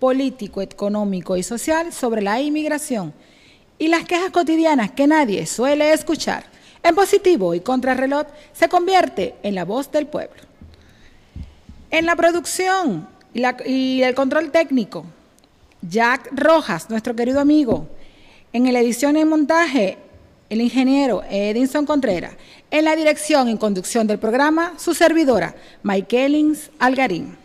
político, económico y social sobre la inmigración y las quejas cotidianas que nadie suele escuchar. En positivo y contrarreloj se convierte en la voz del pueblo. En la producción y, el control técnico, Jack Rojas, nuestro querido amigo. En la edición y montaje, el ingeniero Edinson Contreras. En la dirección y conducción del programa, su servidora, Maikelins Algarín.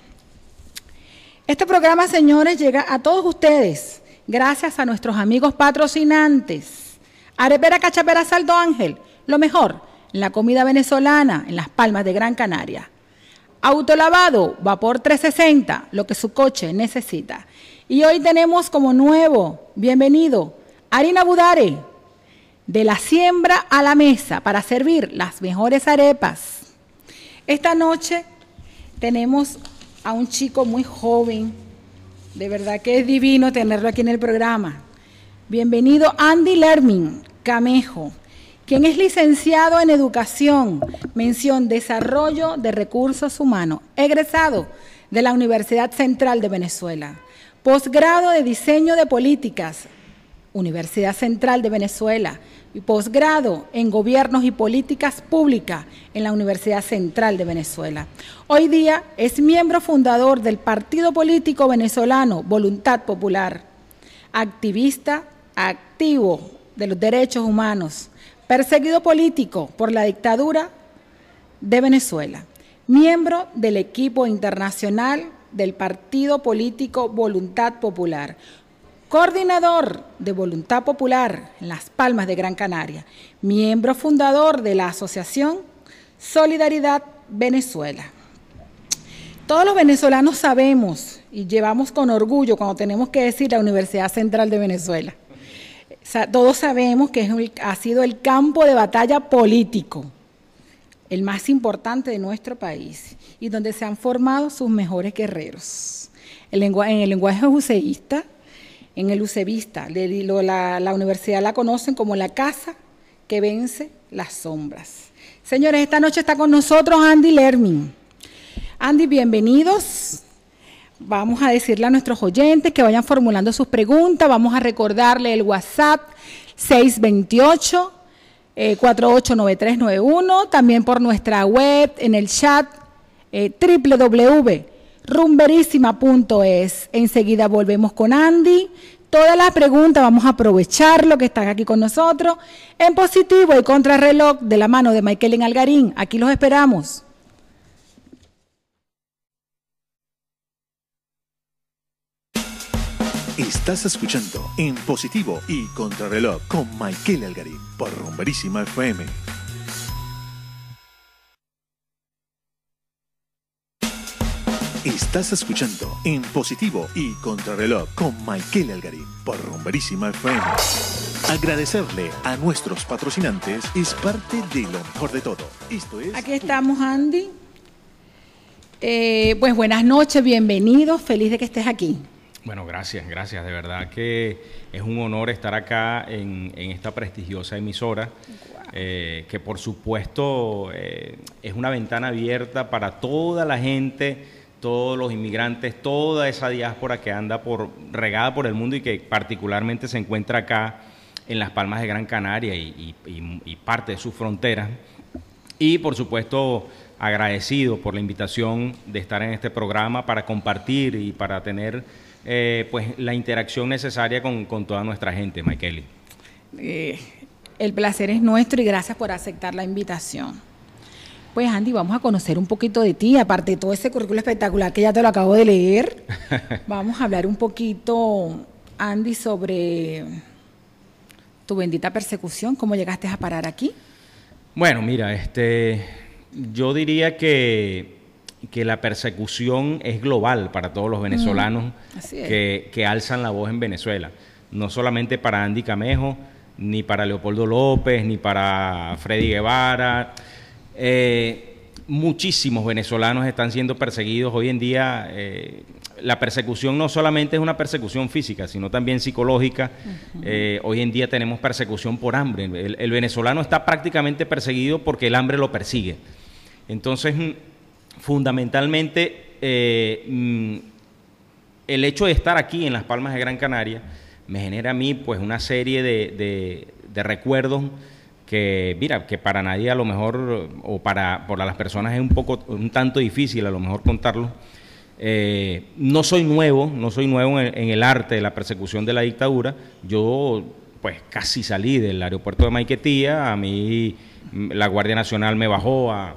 Este programa, señores, llega a todos ustedes gracias a nuestros amigos patrocinantes. Arepera Cachapera Saldo Ángel, lo mejor en la comida venezolana en las Palmas de Gran Canaria. Autolavado, vapor 360, lo que su coche necesita. Y hoy tenemos como nuevo, bienvenido, harina Budare, de la siembra a la mesa para servir las mejores arepas. Esta noche tenemos a un chico muy joven, de verdad que es divino tenerlo aquí en el programa. Bienvenido Andy Lermin Camejo, quien es licenciado en Educación, mención Desarrollo de Recursos Humanos, egresado de la Universidad Central de Venezuela, posgrado de Diseño de Políticas, Universidad Central de Venezuela, y posgrado en Gobiernos y Políticas Públicas en la Universidad Central de Venezuela. Hoy día es miembro fundador del partido político venezolano Voluntad Popular, activista activo de los derechos humanos, perseguido político por la dictadura de Venezuela, miembro del equipo internacional del partido político Voluntad Popular, coordinador de Voluntad Popular en Las Palmas de Gran Canaria, miembro fundador de la Asociación Solidaridad Venezuela. Todos los venezolanos sabemos y llevamos con orgullo cuando tenemos que decir la Universidad Central de Venezuela. todos sabemos que ha sido el campo de batalla político, el más importante de nuestro país y donde se han formado sus mejores guerreros. en el lenguaje juseísta, en el Ucevista. La, la universidad la conocen como la casa que vence las sombras. Señores, esta noche está con nosotros Andy Lermin. Andy, bienvenidos. Vamos a decirle a nuestros oyentes que vayan formulando sus preguntas. Vamos a recordarle el WhatsApp 628 489391, también por nuestra web, en el chat eh, rumberísima.es. Enseguida volvemos con Andy. Todas las preguntas vamos a aprovechar lo que están aquí con nosotros en positivo y contrarreloj de la mano de Michael Algarín. Aquí los esperamos. Estás escuchando en positivo y contrarreloj con Michael Algarín por Rumberísima FM Estás escuchando En Positivo y Contrarreloj con Michael Algarín por Rumberísima FM. Agradecerle a nuestros patrocinantes es parte de lo mejor de todo. Esto es. Aquí estamos, Andy. Eh, pues buenas noches, bienvenidos, feliz de que estés aquí. Bueno, gracias, gracias. De verdad que es un honor estar acá en, esta prestigiosa emisora, eh, que por supuesto eh, es una ventana abierta para toda la gente todos los inmigrantes, toda esa diáspora que anda por regada por el mundo y que particularmente se encuentra acá en las Palmas de Gran Canaria y, parte de sus fronteras. Y por supuesto agradecido por la invitación de estar en este programa para compartir y para tener eh, pues la interacción necesaria con, toda nuestra gente, Michaeli. Eh, el placer es nuestro y gracias por aceptar la invitación. Pues Andy, vamos a conocer un poquito de ti, aparte de todo ese currículo espectacular que ya te lo acabo de leer. vamos a hablar un poquito, Andy, sobre tu bendita persecución, cómo llegaste a parar aquí. Bueno, mira, este, yo diría que, que la persecución es global para todos los venezolanos que, que alzan la voz en Venezuela. No solamente para Andy Camejo, ni para Leopoldo López, ni para Freddy Guevara eh, muchísimos venezolanos están siendo perseguidos. Hoy en día eh, la persecución no solamente es una persecución física, sino también psicológica. Eh, hoy en día tenemos persecución por hambre. El, venezolano está prácticamente perseguido porque el hambre lo persigue. Entonces, mm, fundamentalmente, mm, el hecho de estar aquí en Las Palmas de Gran Canaria me genera a mí pues una serie de, de, recuerdos que, mira, que para nadie a lo mejor, o para, para las personas es un poco, un tanto difícil a lo mejor contarlo. Eh, no soy nuevo, no soy nuevo en, el arte de la persecución de la dictadura. Yo, pues, casi salí del aeropuerto de Maiquetía. A mí la Guardia Nacional me bajó a,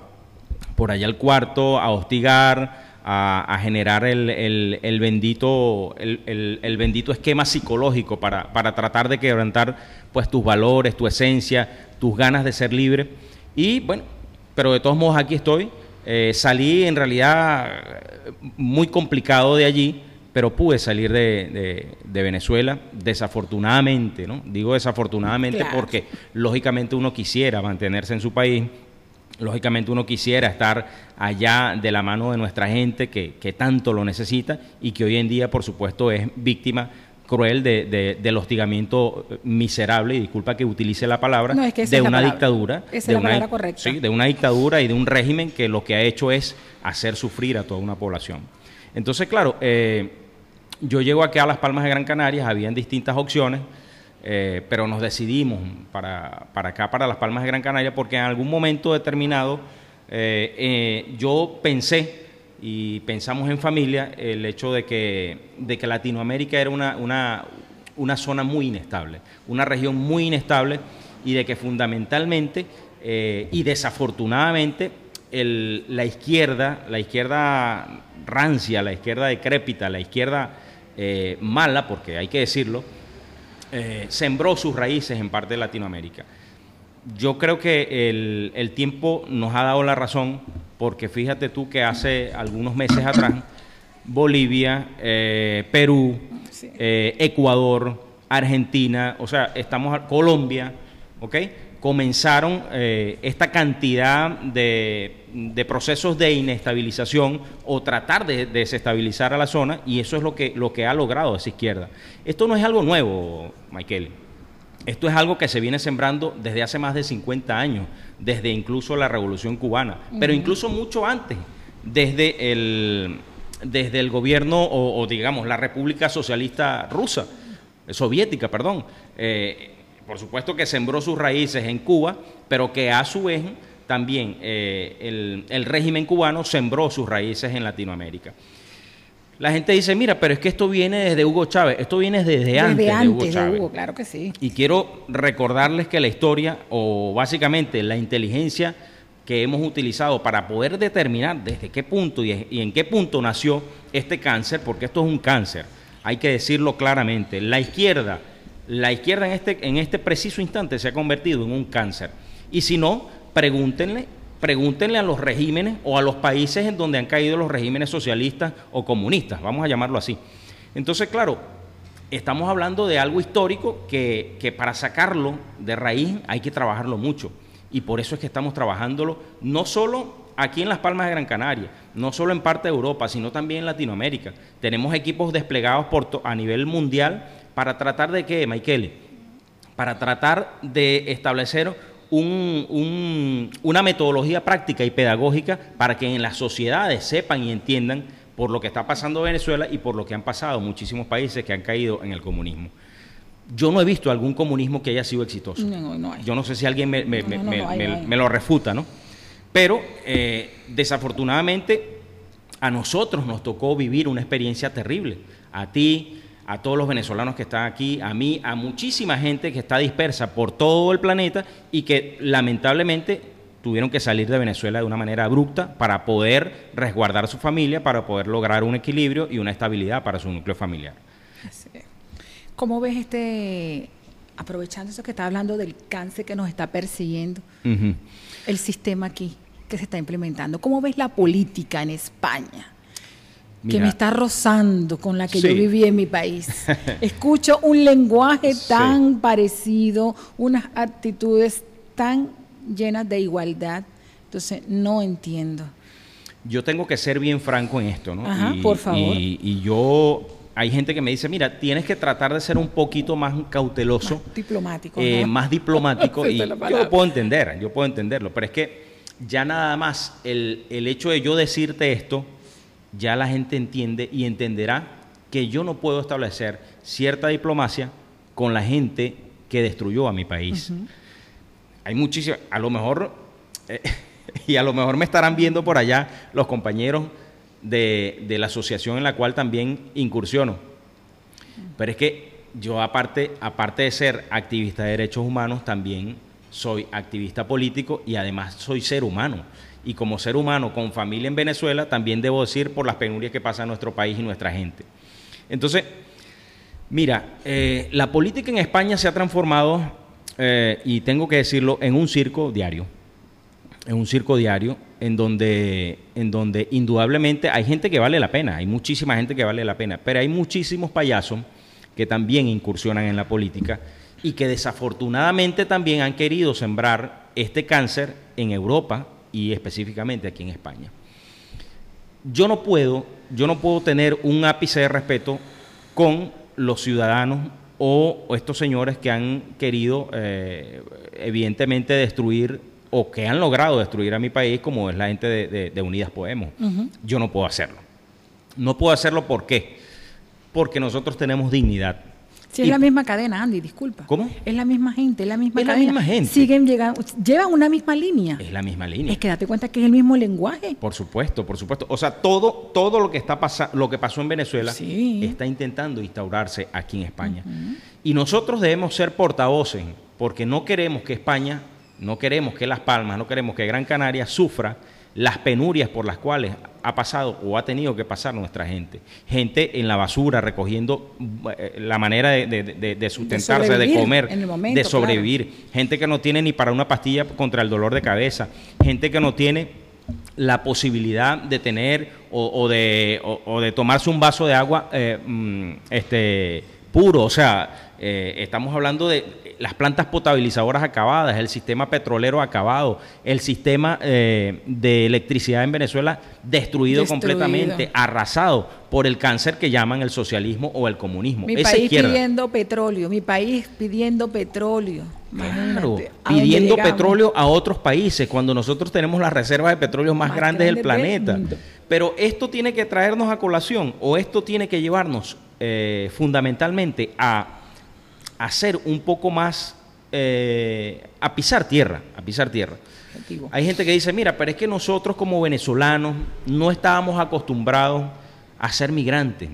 por allá al cuarto a hostigar, a, generar el, bendito, el, bendito esquema psicológico para, tratar de quebrantar pues, tus valores, tu esencia, tus ganas de ser libre. Y bueno, pero de todos modos aquí estoy. Eh, salí en realidad muy complicado de allí, pero pude salir de, Venezuela, desafortunadamente, ¿no? Digo desafortunadamente porque lógicamente uno quisiera mantenerse en su país, lógicamente uno quisiera estar allá de la mano de nuestra gente que, tanto lo necesita y que hoy en día, por supuesto, es víctima cruel de, del hostigamiento miserable, y disculpa que utilice la palabra, de una dictadura. de una, Sí, de una dictadura y de un régimen que lo que ha hecho es hacer sufrir a toda una población. Entonces, claro, eh, yo llego aquí a Las Palmas de Gran Canaria, habían distintas opciones, eh, pero nos decidimos para, para, acá, para Las Palmas de Gran Canaria, porque en algún momento determinado eh, eh, yo pensé y pensamos en familia el hecho de que, de que Latinoamérica era una, una, una zona muy inestable, una región muy inestable y de que fundamentalmente y desafortunadamente el, la izquierda, la izquierda rancia, la izquierda decrépita, la izquierda mala, porque hay que decirlo, eh, sembró sus raíces en parte de Latinoamérica. Yo creo que el, tiempo nos ha dado la razón, porque fíjate tú que hace algunos meses atrás, Bolivia, eh, Perú, eh, Ecuador, Argentina, o sea, estamos Colombia, ¿ok? Comenzaron eh, esta cantidad de, procesos de inestabilización o tratar de, desestabilizar a la zona y eso es lo que, lo que ha logrado esa izquierda. Esto no es algo nuevo, Michael. Esto es algo que se viene sembrando desde hace más de 50 años, desde incluso la Revolución Cubana, pero incluso mucho antes, desde el, desde el gobierno o, digamos la República Socialista Rusa, soviética, perdón. Eh, por supuesto que sembró sus raíces en Cuba, pero que a su vez también eh, el, régimen cubano sembró sus raíces en Latinoamérica. La gente dice, mira, pero es que esto viene desde Hugo Chávez, esto viene desde, antes, de Hugo Chávez. claro que sí. Y quiero recordarles que la historia, o básicamente la inteligencia que hemos utilizado para poder determinar desde qué punto y en qué punto nació este cáncer, porque esto es un cáncer, hay que decirlo claramente. La izquierda la izquierda en este, en este preciso instante se ha convertido en un cáncer. Y si no, pregúntenle, pregúntenle a los regímenes o a los países en donde han caído los regímenes socialistas o comunistas, vamos a llamarlo así. Entonces, claro, estamos hablando de algo histórico que, que para sacarlo de raíz hay que trabajarlo mucho. Y por eso es que estamos trabajándolo no solo aquí en Las Palmas de Gran Canaria, no solo en parte de Europa, sino también en Latinoamérica. Tenemos equipos desplegados por a nivel mundial para tratar de qué, Michael? Para tratar de establecer una metodología práctica y pedagógica para que en las sociedades sepan y entiendan por lo que está pasando en Venezuela y por lo que han pasado muchísimos países que han caído en el comunismo. Yo no he visto algún comunismo que haya sido exitoso. Yo no sé si alguien me, lo refuta, ¿no? Pero eh, desafortunadamente a nosotros nos tocó vivir una experiencia terrible. A ti, a todos los venezolanos que están aquí, a mí, a muchísima gente que está dispersa por todo el planeta y que lamentablemente tuvieron que salir de Venezuela de una manera abrupta para poder resguardar su familia, para poder lograr un equilibrio y una estabilidad para su núcleo familiar. ¿Cómo ves este, aprovechando eso que está hablando del cáncer que nos está persiguiendo, el sistema aquí que se está implementando? ¿Cómo ves la política en España? Que me está rozando con la que yo viví en mi país. Escucho un lenguaje tan parecido, unas actitudes tan llenas de igualdad. Entonces, no entiendo. Yo tengo que ser bien franco en esto, ¿no? Ajá, por favor. Y, yo, hay gente que me dice, mira, tienes que tratar de ser un poquito más cauteloso. diplomático. Eh, más diplomático. y yo puedo entender, yo puedo entenderlo, pero es que ya nada más el, el hecho de yo decirte esto, ya la gente entiende y entenderá que yo no puedo establecer cierta diplomacia con la gente que destruyó a mi país. Hay muchísimas, a lo mejor, eh, y a lo mejor me estarán viendo por allá los compañeros de, de la asociación en la cual también incursiono. Pero es que yo aparte, aparte de ser activista de derechos humanos, también soy activista político y además soy ser humano. Y como ser humano con familia en Venezuela, también debo decir por las penurias que pasa en nuestro país y nuestra gente. Entonces, mira, eh, la política en España se ha transformado, eh, y tengo que decirlo, en un circo diario. En un circo diario en donde, en donde indudablemente hay gente que vale la pena, hay muchísima gente que vale la pena, pero hay muchísimos payasos que también incursionan en la política y que desafortunadamente también han querido sembrar este cáncer en Europa y específicamente aquí en España. Yo no puedo, yo no puedo tener un ápice de respeto con los ciudadanos o, estos señores que han querido eh, evidentemente destruir o que han logrado destruir a mi país, como es la gente de, Unidas Podemos. Yo no puedo hacerlo. No puedo hacerlo ¿por qué? Porque nosotros tenemos dignidad. Si es la misma cadena, Andy, disculpa. ¿Cómo? Es la misma gente, es la misma es cadena. la misma gente. Siguen llegando, llevan una misma línea. Es la misma línea. Es que date cuenta que es el mismo lenguaje. Por supuesto, por supuesto. O sea, todo, todo lo que está pasando, lo que pasó en Venezuela está intentando instaurarse aquí en España. Y nosotros debemos ser portavoces, porque no queremos que España no queremos que Las Palmas, no queremos que Gran Canaria sufra las penurias por las cuales ha pasado o ha tenido que pasar nuestra gente. Gente en la basura recogiendo eh, la manera de, sustentarse, de, comer, de sobrevivir. Gente que no tiene ni para una pastilla contra el dolor de cabeza. Gente que no tiene la posibilidad de tener o, de, de tomarse un vaso de agua eh, mm, este, puro. O sea, eh, estamos hablando de las plantas potabilizadoras acabadas, el sistema petrolero acabado, el sistema eh, de electricidad en Venezuela destruido, completamente, arrasado por el cáncer que llaman el socialismo o el comunismo. Mi país pidiendo petróleo, mi país pidiendo petróleo. Claro, pidiendo petróleo a otros países cuando nosotros tenemos las reservas de petróleo más, grandes del planeta. Pero esto tiene que traernos a colación o esto tiene que llevarnos eh, fundamentalmente a hacer un poco más, eh, a pisar tierra, a pisar tierra. Hay gente que dice, mira, pero es que nosotros como venezolanos no estábamos acostumbrados a ser migrantes.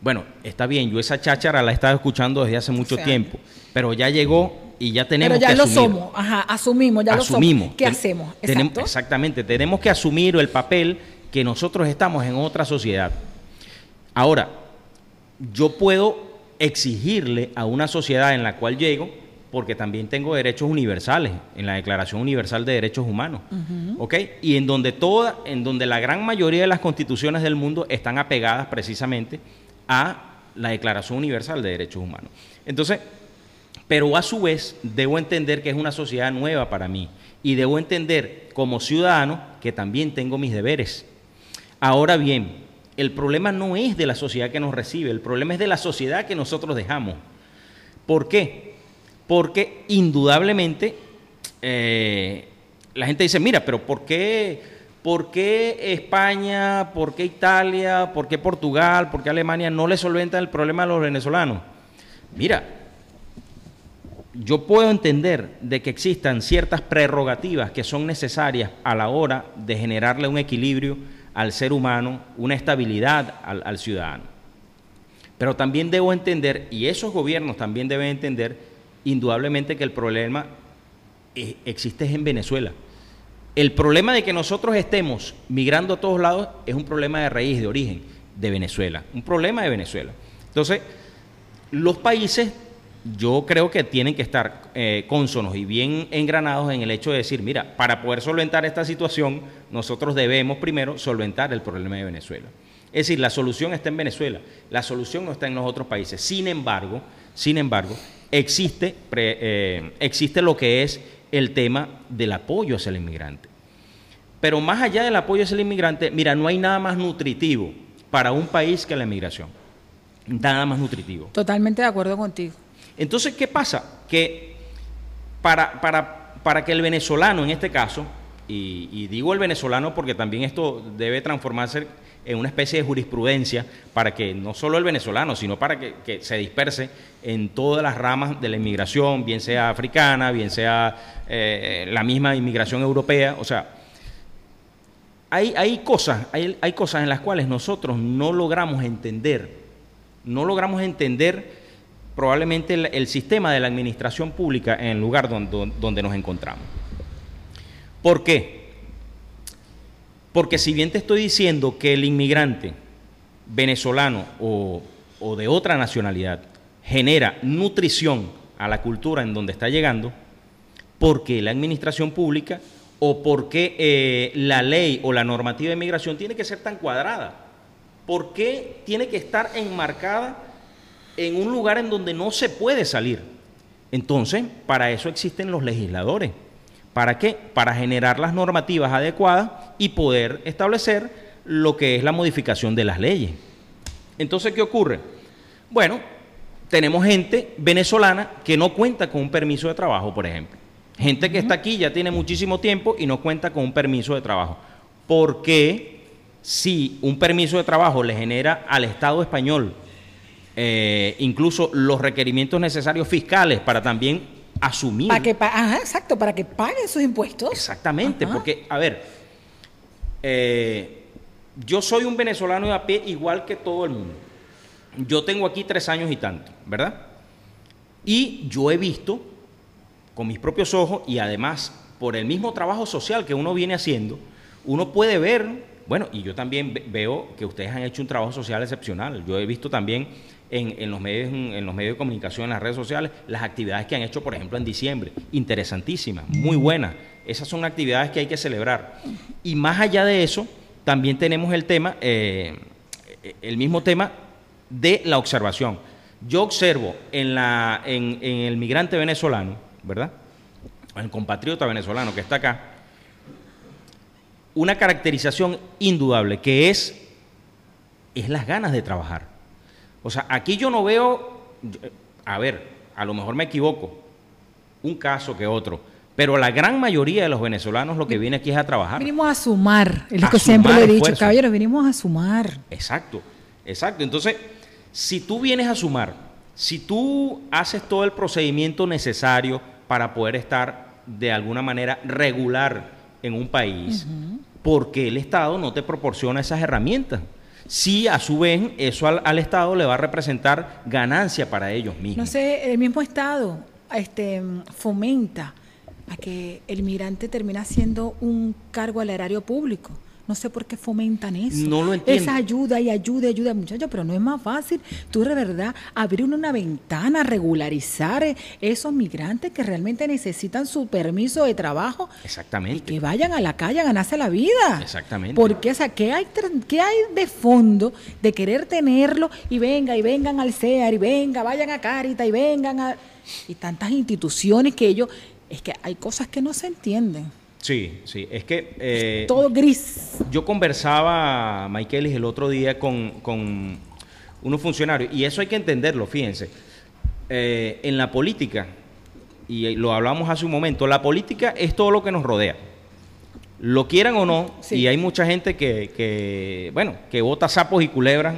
Bueno, está bien, yo esa cháchara la he estado escuchando desde hace mucho tiempo, pero ya llegó y ya tenemos pero ya lo somos, Ajá, asumimos, ya asumimos. lo somos. ¿Qué hacemos? exactamente, tenemos que asumir el papel que nosotros estamos en otra sociedad. Ahora, yo puedo exigirle a una sociedad en la cual llego, porque también tengo derechos universales en la Declaración Universal de Derechos Humanos, ¿ok? Y en donde toda, en donde la gran mayoría de las constituciones del mundo están apegadas precisamente a la Declaración Universal de Derechos Humanos. Entonces, pero a su vez debo entender que es una sociedad nueva para mí y debo entender como ciudadano que también tengo mis deberes. Ahora bien, el problema no es de la sociedad que nos recibe, el problema es de la sociedad que nosotros dejamos. ¿Por qué? Porque indudablemente eh, la gente dice, mira, pero ¿por qué, ¿por qué España, por qué Italia, por qué Portugal, por qué Alemania no le solventan el problema a los venezolanos? Mira, yo puedo entender de que existan ciertas prerrogativas que son necesarias a la hora de generarle un equilibrio al ser humano, una estabilidad al, ciudadano. Pero también debo entender, y esos gobiernos también deben entender, indudablemente que el problema eh, existe en Venezuela. El problema de que nosotros estemos migrando a todos lados es un problema de raíz, de origen, de Venezuela, un problema de Venezuela. Entonces, los países yo creo que tienen que estar eh, y bien engranados en el hecho de decir, mira, para poder solventar esta situación, nosotros debemos primero solventar el problema de Venezuela. Es decir, la solución está en Venezuela, la solución no está en los otros países. Sin embargo, sin embargo, existe, eh, existe lo que es el tema del apoyo hacia el inmigrante. Pero más allá del apoyo hacia el inmigrante, mira, no hay nada más nutritivo para un país que la inmigración. Nada más nutritivo. Totalmente de acuerdo contigo. Entonces, ¿qué pasa? Que para, para, para que el venezolano, en este caso, y, digo el venezolano porque también esto debe transformarse en una especie de jurisprudencia para que no solo el venezolano, sino para que, se disperse en todas las ramas de la inmigración, bien sea africana, bien sea eh, la misma inmigración europea. O sea, hay, hay cosas, hay, hay cosas en las cuales nosotros no logramos entender, no logramos entender probablemente el, sistema de la administración pública en el lugar donde, donde nos encontramos. ¿Por qué? Porque si bien te estoy diciendo que el inmigrante venezolano o, o de otra nacionalidad genera nutrición a la cultura en donde está llegando, ¿por qué la administración pública o por qué eh, la ley o la normativa de inmigración tiene que ser tan cuadrada? ¿Por qué tiene que estar enmarcada en un lugar en donde no se puede salir. Entonces, para eso existen los legisladores. ¿Para qué? Para generar las normativas adecuadas y poder establecer lo que es la modificación de las leyes. Entonces, ¿qué ocurre? Bueno, tenemos gente venezolana que no cuenta con un permiso de trabajo, por ejemplo. Gente que está aquí ya tiene muchísimo tiempo y no cuenta con un permiso de trabajo. ¿Por qué si un permiso de trabajo le genera al Estado español eh, incluso los requerimientos necesarios fiscales para también asumir. Para que, exacto, para que paguen sus impuestos. Exactamente, porque, a ver, eh, yo soy un venezolano de a pie igual que todo el mundo. Yo tengo aquí tres años y tanto, ¿verdad? Y yo he visto con mis propios ojos y además por el mismo trabajo social que uno viene haciendo, uno puede ver, bueno, y yo también veo que ustedes han hecho un trabajo social excepcional. Yo he visto también en, los medios, en los medios de comunicación, en las redes sociales, las actividades que han hecho, por ejemplo, en diciembre. Interesantísimas, muy buenas. Esas son actividades que hay que celebrar. Y más allá de eso, también tenemos el tema, eh, el mismo tema de la observación. Yo observo en, la, en, en el migrante venezolano, ¿verdad? El compatriota venezolano que está acá, una caracterización indudable que es, es las ganas de trabajar. O sea, aquí yo no veo, a ver, a lo mejor me equivoco, un caso que otro, pero la gran mayoría de los venezolanos lo que viene aquí es a trabajar. Venimos a sumar, es lo que siempre le he dicho, caballeros, venimos a sumar. Exacto, exacto. Entonces, si tú vienes a sumar, si tú haces todo el procedimiento necesario para poder estar de alguna manera regular en un país, ¿por qué el Estado no te proporciona esas herramientas? Sí a su vez eso al, Estado le va a representar ganancia para ellos mismos. No sé, el mismo Estado este, fomenta a que el migrante termine siendo un cargo al erario público. No sé por qué fomentan eso. No lo entiendo. Esa ayuda y ayuda y ayuda, muchachos, pero no es más fácil tú de verdad abrir una ventana, regularizar esos migrantes que realmente necesitan su permiso de trabajo. Exactamente. Y que vayan a la calle a ganarse la vida. Exactamente. Porque, o sea, ¿qué hay, qué hay de fondo de querer tenerlo y venga, y vengan al CEAR, y venga, vayan a Carita, y vengan a... Y tantas instituciones que ellos... Es que hay cosas que no se entienden. Sí, sí, es que... Eh, todo gris. Yo conversaba, Michaelis, el otro día con, con unos funcionarios, y eso hay que entenderlo, fíjense. Eh, en la política, y lo hablamos hace un momento, la política es todo lo que nos rodea. Lo quieran o no, y hay mucha gente que, que, bueno, que vota sapos y culebras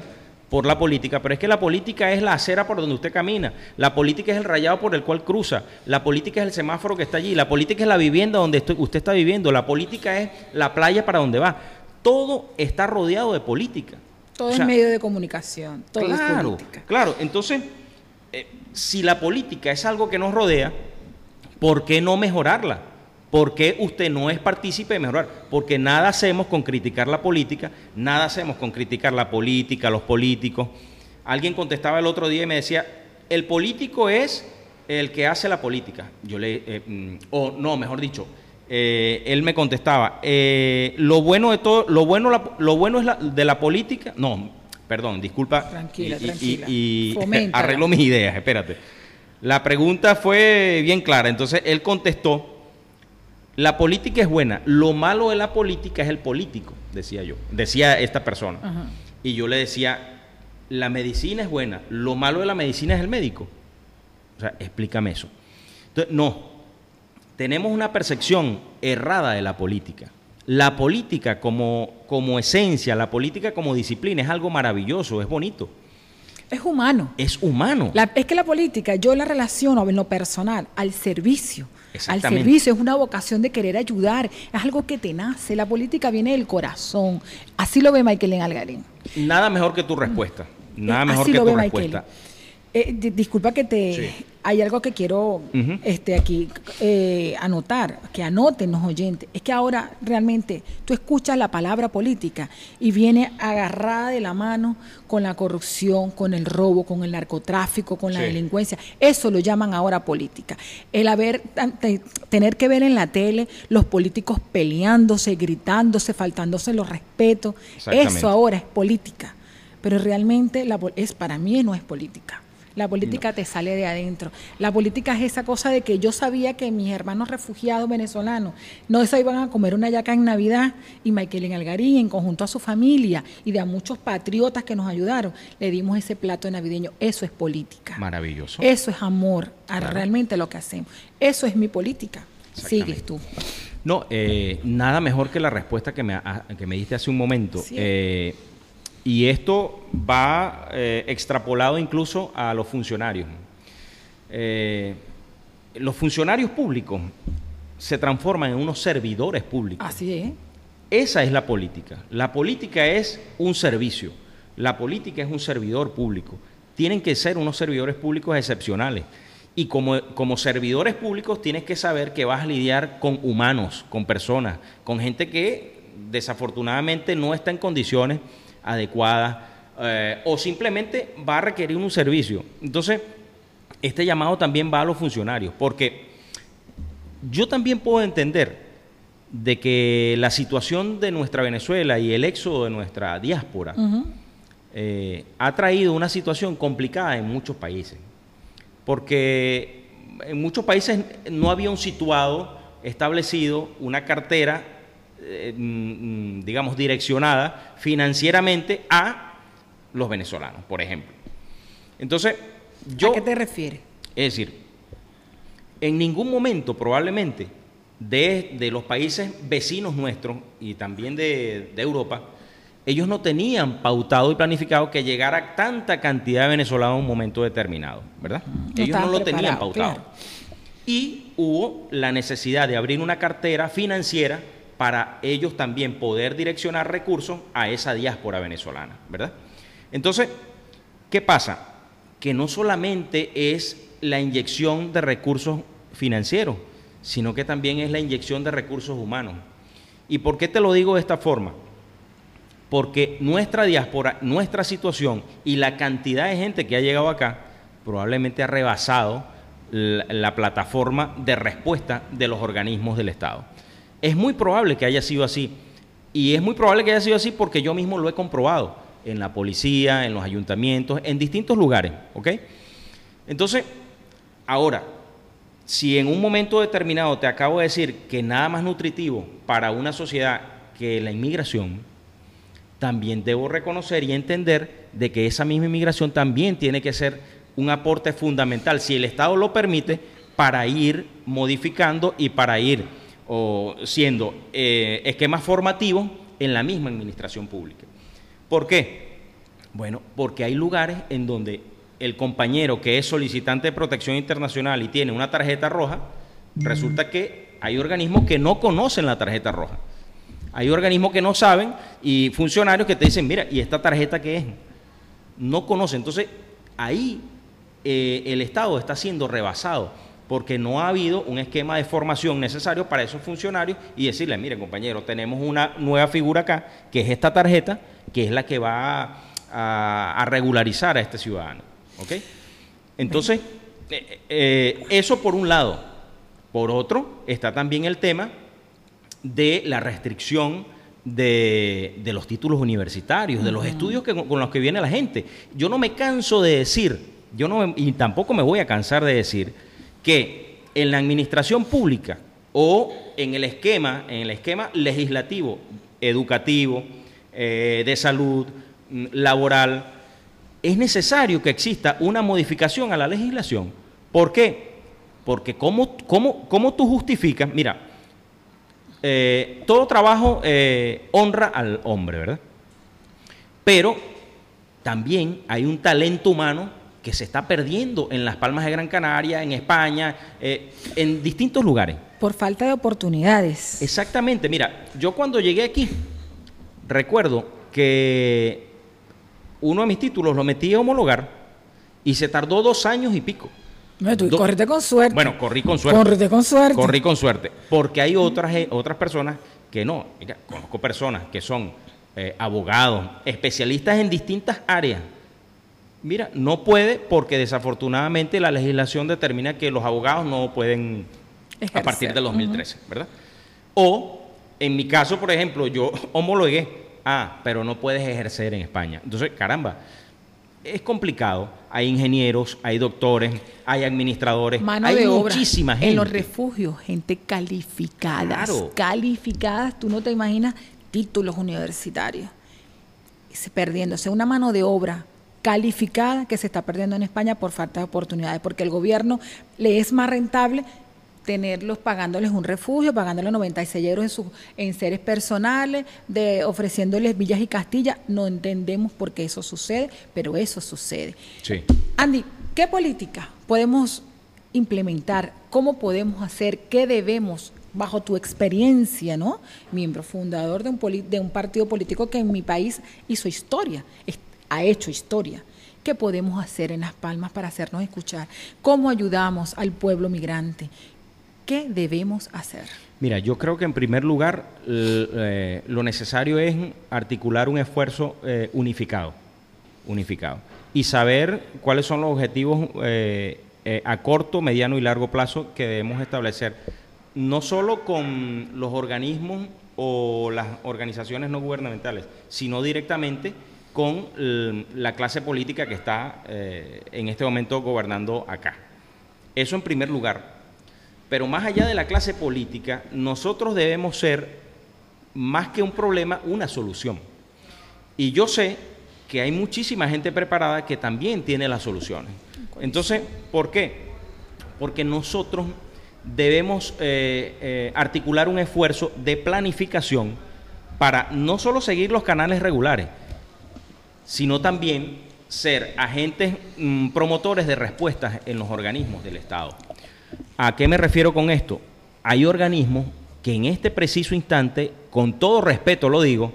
por la política, pero es que la política es la acera por donde usted camina, la política es el rayado por el cual cruza, la política es el semáforo que está allí, la política es la vivienda donde usted está viviendo, la política es la playa para donde va. Todo está rodeado de política. Todo es medio de comunicación, todo claro, es Claro, entonces, eh, si la política es algo que nos rodea, ¿por qué no mejorarla? ¿Por qué usted no es partícipe de mejorar? Porque nada hacemos con criticar la política, nada hacemos con criticar la política, los políticos. Alguien contestaba el otro día y me decía, el político es el que hace la política. Yo le, eh, mm, o no, mejor dicho, eh, él me contestaba, eh, lo bueno de todo, lo bueno, lo bueno es la, de la política, no, perdón, disculpa, tranquila, y, tranquila. y arreglo mis ideas, espérate. La pregunta fue bien clara, entonces él contestó la política es buena, lo malo de la política es el político, decía yo, decía esta persona. Y yo le decía, la medicina es buena, lo malo de la medicina es el médico. O sea, explícame eso. Entonces, no, tenemos una percepción errada de la política. la política como, como esencia, la política como disciplina es algo maravilloso, es bonito. Es humano. Es humano. es que la política yo la relaciono en lo personal al servicio. Al servicio, es una vocación de querer ayudar, es algo que te nace. La política viene del corazón. Así lo ve Michael en Algarín. Nada mejor que tu respuesta. Nada mejor que tu respuesta. Eh, disculpa que te... Hay algo que quiero este, aquí eh, anotar, que anoten los oyentes. Es que ahora realmente tú escuchas la palabra política y viene agarrada de la mano con la corrupción, con el robo, con el narcotráfico, con la delincuencia. Eso lo llaman ahora política. El haber, tener que ver en la tele los políticos peleándose, gritándose, faltándose los respetos. Eso ahora es política. Pero realmente la, es, para mí no es política. La política te sale de adentro. La política es esa cosa de que yo sabía que mis hermanos refugiados venezolanos no se iban a comer una yaca en Navidad y Michael en Algarín, en conjunto a su familia y de a muchos patriotas que nos ayudaron, le dimos ese plato navideño. Eso es política. Maravilloso. Eso es amor a realmente lo que hacemos. Eso es mi política. Sigues tú. No, eh, nada mejor que la respuesta que me, que me diste hace un momento. Eh, y esto va eh, extrapolado incluso a los funcionarios. Eh, los funcionarios públicos se transforman en unos servidores públicos. Así es. Esa es la política. La política es un servicio. La política es un servidor público. Tienen que ser unos servidores públicos excepcionales. Y como, como servidores públicos tienes que saber que vas a lidiar con humanos, con personas, con gente que desafortunadamente no está en condiciones adecuada eh, o simplemente va a requerir un servicio. Entonces, este llamado también va a los funcionarios, porque yo también puedo entender de que la situación de nuestra Venezuela y el éxodo de nuestra diáspora eh, ha traído una situación complicada en muchos países, porque en muchos países no había un situado establecido, una cartera eh, mm, mm, digamos, direccionada financieramente a los venezolanos, por ejemplo. Entonces, yo... ¿A qué te refieres? Es decir, en ningún momento probablemente de, los países vecinos nuestros y también de, Europa, ellos no tenían pautado y planificado que llegara tanta cantidad de venezolanos en un momento determinado, ¿verdad? ellos no lo tenían pautado. Y hubo la necesidad de abrir una cartera financiera para ellos también poder direccionar recursos a esa diáspora venezolana, ¿verdad? Entonces, ¿qué pasa? Que no solamente es la inyección de recursos financieros, sino que también es la inyección de recursos humanos. ¿Y por qué te lo digo de esta forma? Porque nuestra diáspora, nuestra situación y la cantidad de gente que ha llegado acá probablemente ha rebasado la, la plataforma de respuesta de los organismos del Estado. Es muy probable que haya sido así. Y es muy probable que haya sido así porque yo mismo lo he comprobado en la policía, en los ayuntamientos, en distintos lugares. ¿Ok? Entonces, ahora, si en un momento determinado te acabo de decir que nada más nutritivo para una sociedad que la inmigración, también debo reconocer y entender de que esa misma inmigración también tiene que ser un aporte fundamental, si el Estado lo permite, para ir modificando y para ir o siendo eh, esquemas formativos en la misma administración pública. ¿Por qué? Bueno, porque hay lugares en donde el compañero que es solicitante de protección internacional y tiene una tarjeta roja, resulta que hay organismos que no conocen la tarjeta roja. Hay organismos que no saben y funcionarios que te dicen, mira, ¿y esta tarjeta qué es? No conocen. Entonces, ahí eh, el Estado está siendo rebasado porque no ha habido un esquema de formación necesario para esos funcionarios y decirle, mire compañero, tenemos una nueva figura acá, que es esta tarjeta, que es la que va a, regularizar a este ciudadano. ¿Ok? Entonces, eh, eh, eso por un lado. Por otro, está también el tema de la restricción de, los títulos universitarios, de los estudios que, con los que viene la gente. Yo no me canso de decir, yo no y tampoco me voy a cansar de decir, que en la administración pública o en el esquema, en el esquema legislativo, educativo, eh, de salud, mm, laboral, es necesario que exista una modificación a la legislación. ¿Por qué? Porque ¿cómo, cómo, cómo tú justificas? Mira, eh, todo trabajo eh, honra al hombre, ¿verdad? Pero también hay un talento humano que se está perdiendo en las Palmas de Gran Canaria, en España, eh, en distintos lugares. Por falta de oportunidades. Exactamente, mira, yo cuando llegué aquí, recuerdo que uno de mis títulos lo metí a homologar y se tardó dos años y pico. No, tú Do- correte con suerte. Bueno, corrí con suerte. Correte con suerte. Corrí con suerte. Porque hay otras, eh, otras personas que no. Mira, conozco personas que son eh, abogados, especialistas en distintas áreas. Mira, no puede porque desafortunadamente la legislación determina que los abogados no pueden a partir del 2013, ¿verdad? O, en mi caso, por ejemplo, yo homologué, ah, pero no puedes ejercer en España. Entonces, caramba, es complicado. Hay ingenieros, hay doctores, hay administradores, Mano hay de obra. muchísima gente. En los refugios, gente calificada. Claro. Calificadas, tú no te imaginas títulos universitarios. Perdiéndose una mano de obra calificada que se está perdiendo en España por falta de oportunidades, porque el gobierno le es más rentable tenerlos pagándoles un refugio, pagándoles 96 euros en, sus en seres personales, de, ofreciéndoles villas y castillas. No entendemos por qué eso sucede, pero eso sucede. Sí. Andy, ¿qué política podemos implementar? ¿Cómo podemos hacer? ¿Qué debemos, bajo tu experiencia, ¿no? Miembro fundador de un, poli- de un partido político que en mi país hizo historia, ha hecho historia. ¿Qué podemos hacer en Las Palmas para hacernos escuchar? ¿Cómo ayudamos al pueblo migrante? ¿Qué debemos hacer? Mira, yo creo que en primer lugar eh, lo necesario es articular un esfuerzo eh, unificado, unificado, y saber cuáles son los objetivos eh, a corto, mediano y largo plazo que debemos establecer, no solo con los organismos o las organizaciones no gubernamentales, sino directamente con l- la clase política que está eh, en este momento gobernando acá. Eso en primer lugar. Pero más allá de la clase política, nosotros debemos ser, más que un problema, una solución. Y yo sé que hay muchísima gente preparada que también tiene las soluciones. Entonces, ¿por qué? Porque nosotros debemos eh, eh, articular un esfuerzo de planificación para no solo seguir los canales regulares, sino también ser agentes mm, promotores de respuestas en los organismos del Estado. ¿A qué me refiero con esto? Hay organismos que en este preciso instante, con todo respeto lo digo,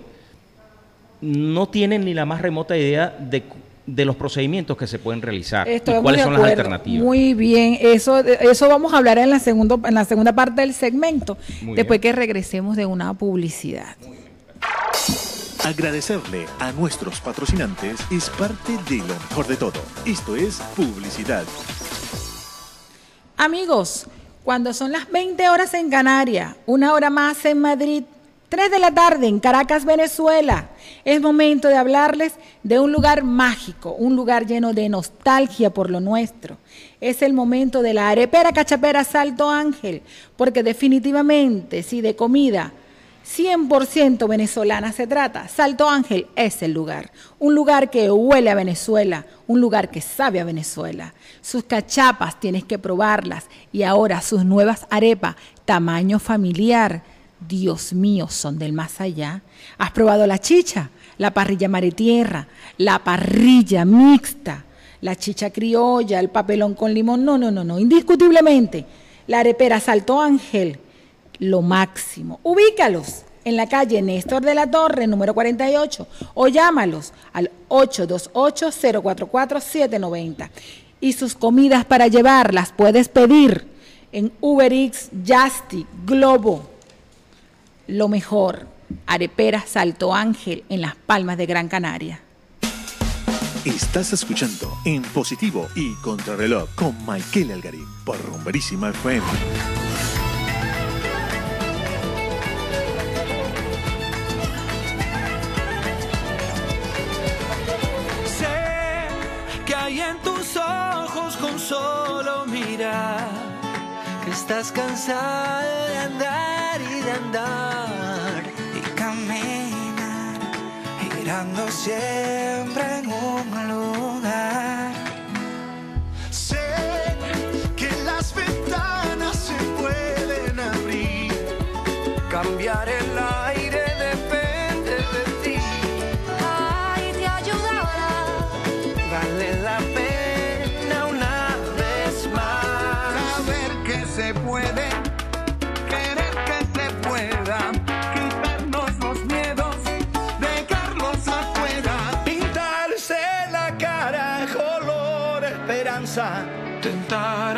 no tienen ni la más remota idea de, de los procedimientos que se pueden realizar Estoy y muy cuáles son las alternativas. Muy bien, eso, eso vamos a hablar en la, segundo, en la segunda parte del segmento, Muy después bien. que regresemos de una publicidad. Agradecerle a nuestros patrocinantes es parte de lo mejor de todo. Esto es publicidad. Amigos, cuando son las 20 horas en Canarias, una hora más en Madrid, 3 de la tarde en Caracas, Venezuela, es momento de hablarles de un lugar mágico, un lugar lleno de nostalgia por lo nuestro. Es el momento de la arepera cachapera Salto Ángel, porque definitivamente, si de comida 100% venezolana se trata. Salto Ángel es el lugar. Un lugar que huele a Venezuela, un lugar que sabe a Venezuela. Sus cachapas tienes que probarlas y ahora sus nuevas arepas, tamaño familiar. Dios mío, son del más allá. ¿Has probado la chicha? La parrilla mar y tierra, la parrilla mixta, la chicha criolla, el papelón con limón. No, no, no, no. Indiscutiblemente, la arepera Salto Ángel lo máximo. Ubícalos en la calle Néstor de la Torre, número 48, o llámalos al 828-044-790. Y sus comidas para llevarlas puedes pedir en Uber Eats, Justy, Globo. Lo mejor, Arepera Salto Ángel en Las Palmas de Gran Canaria. Estás escuchando En Positivo y Contrarreloj con Michael Algarín por Rumberísima FM. Estás cansado de andar y de andar y caminar girando siempre en un lugar. Sé que las ventanas se pueden abrir, cambiar esperanza. cantar.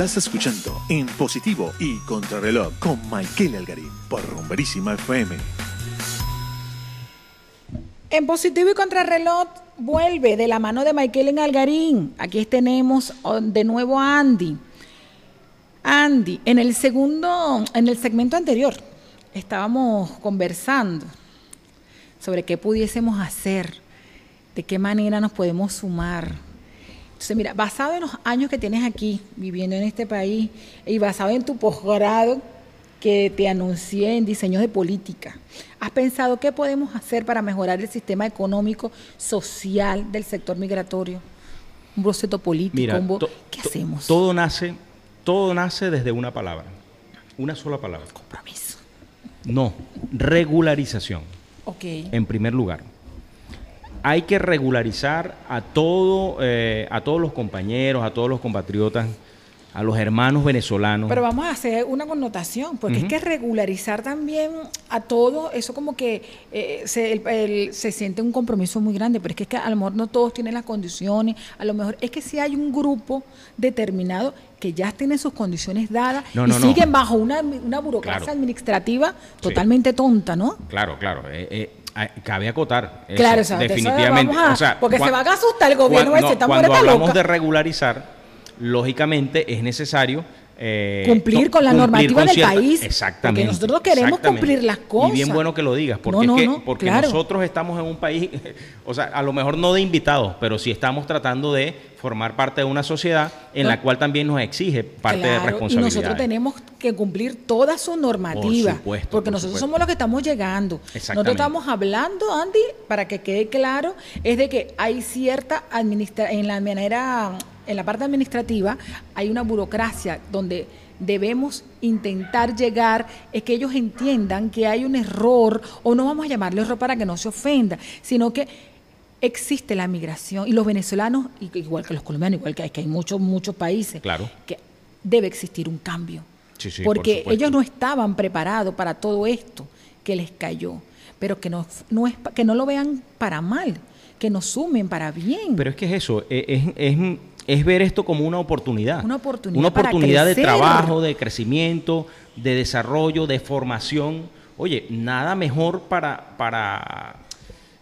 Estás escuchando En Positivo y Contrarreloj con Michael Algarín por Rumberísima FM. En positivo y contrarreloj vuelve de la mano de Michael en Algarín. Aquí tenemos oh, de nuevo a Andy. Andy, en el segundo, en el segmento anterior, estábamos conversando sobre qué pudiésemos hacer, de qué manera nos podemos sumar. Entonces, mira, basado en los años que tienes aquí viviendo en este país y basado en tu posgrado que te anuncié en diseños de política, ¿has pensado qué podemos hacer para mejorar el sistema económico, social del sector migratorio? Un boceto político, Mira, un bo- ¿qué hacemos? Todo nace, todo nace desde una palabra, una sola palabra. Compromiso. No, regularización. Ok. en primer lugar. Hay que regularizar a, todo, eh, a todos los compañeros, a todos los compatriotas, a los hermanos venezolanos. Pero vamos a hacer una connotación, porque es que regularizar también a todo, eso como que eh, se, el- el- se siente un compromiso muy grande, pero es que, es que a lo mejor no todos tienen las condiciones, a lo mejor es que si hay un grupo determinado que ya tiene sus condiciones dadas No, y no, no. siguen bajo una, una burocracia Claro. administrativa totalmente tonta, ¿no? Claro, claro. eh, eh, cabe acotar. eso, Claro, o sea, definitivamente. a- o sea, porque se cua- van a asustar el gobierno, cua- va a decir, no, "Esta cuando hablamos loca". de regularizar, lógicamente es necesario eh, Cumplir con la normativa del cierta- país, Exactamente. porque nosotros queremos exactamente. cumplir las Y bien cosas. bueno que lo digas, porque, No, no, es que, no, porque claro. nosotros estamos en un país, o sea, a lo mejor no de invitados, pero sí estamos tratando de formar parte de una sociedad en la cual también nos exige parte de responsabilidad. Y nosotros tenemos que cumplir toda su normativa. Por supuesto, porque por nosotros supuesto. somos los que estamos llegando. Nosotros Exactamente. estamos hablando, Andy, para que quede claro, es de que hay cierta administra en la manera, en la parte administrativa, hay una burocracia donde debemos intentar llegar, es que ellos entiendan que hay un error, o no vamos a llamarle error para que no se ofenda, sino que existe la migración y los venezolanos, igual que los colombianos, igual que hay, que hay muchos, muchos países, Claro. que debe existir un cambio. Sí, sí, por porque ellos no estaban preparados para todo esto que les cayó. pero que no, no es, que no lo vean para mal, que nos sumen para bien. Pero es que es eso, e- es, es- es ver esto como una oportunidad. Una oportunidad Una para oportunidad de trabajo, de crecimiento, de desarrollo, de formación. Oye, nada mejor para, para,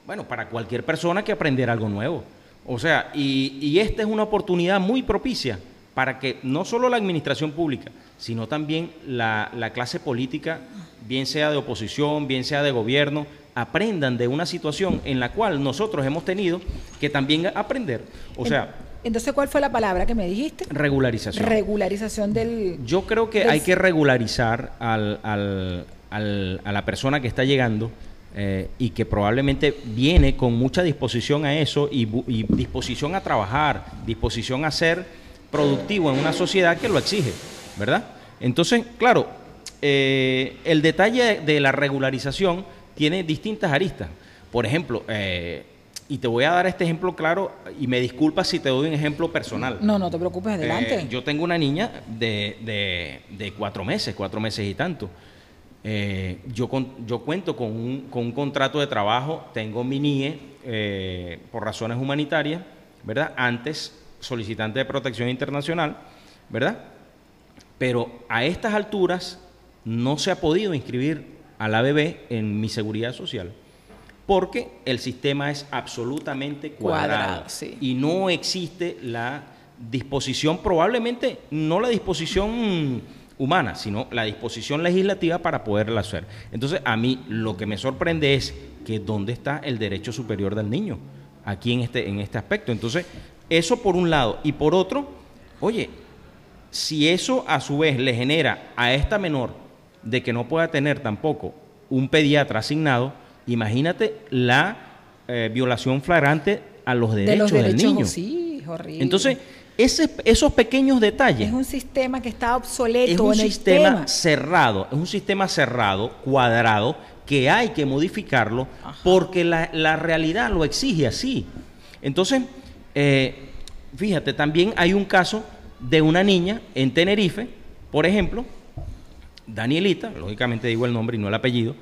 bueno, para cualquier persona que aprender algo nuevo. O sea, y, y esta es una oportunidad muy propicia para que no solo la administración pública, sino también la, la clase política, bien sea de oposición, bien sea de gobierno, aprendan de una situación en la cual nosotros hemos tenido que también aprender. O sea, Entonces, ¿cuál fue la palabra que me dijiste? regularización. Regularización del... Yo creo que del- hay que regularizar al- al- al- a la persona que está llegando eh, y que probablemente viene con mucha disposición a eso y disposición a trabajar, disposición a ser productivo en una sociedad que lo exige, ¿verdad? Entonces, claro, eh, el detalle de la regularización tiene distintas aristas. Por ejemplo, eh, y te voy a dar este ejemplo claro, y me disculpas si te doy un ejemplo personal. No, no te preocupes, adelante. Eh, yo tengo una niña de, de- de cuatro meses, cuatro meses y tanto. Eh, yo, con- yo cuento con un, con un contrato de trabajo, tengo mi NIE eh, por razones humanitarias, ¿verdad? Antes solicitante de protección internacional, ¿verdad? Pero a estas alturas no se ha podido inscribir a la bebé en mi seguridad social porque el sistema es absolutamente cuadrado, Cuadrado, sí. y no existe la disposición, probablemente no la disposición humana, sino la disposición legislativa para poderla hacer. Entonces, a mí lo que me sorprende es que dónde está el derecho superior del niño aquí en este, en este aspecto. Entonces, eso por un lado. Y por otro, oye, si eso a su vez le genera a esta menor de que no pueda tener tampoco un pediatra asignado, imagínate la eh, violación flagrante a los de derechos, los derechos, del niño. sí, horrible. Entonces, ese- esos pequeños detalles es un sistema que está obsoleto es un en el sistema tema. cerrado, es un sistema cerrado, cuadrado, que hay que modificarlo porque la, la realidad lo exige así. Entonces, eh, fíjate, también hay un caso de una niña en Tenerife, por ejemplo, Danielita, lógicamente digo el nombre y no el apellido,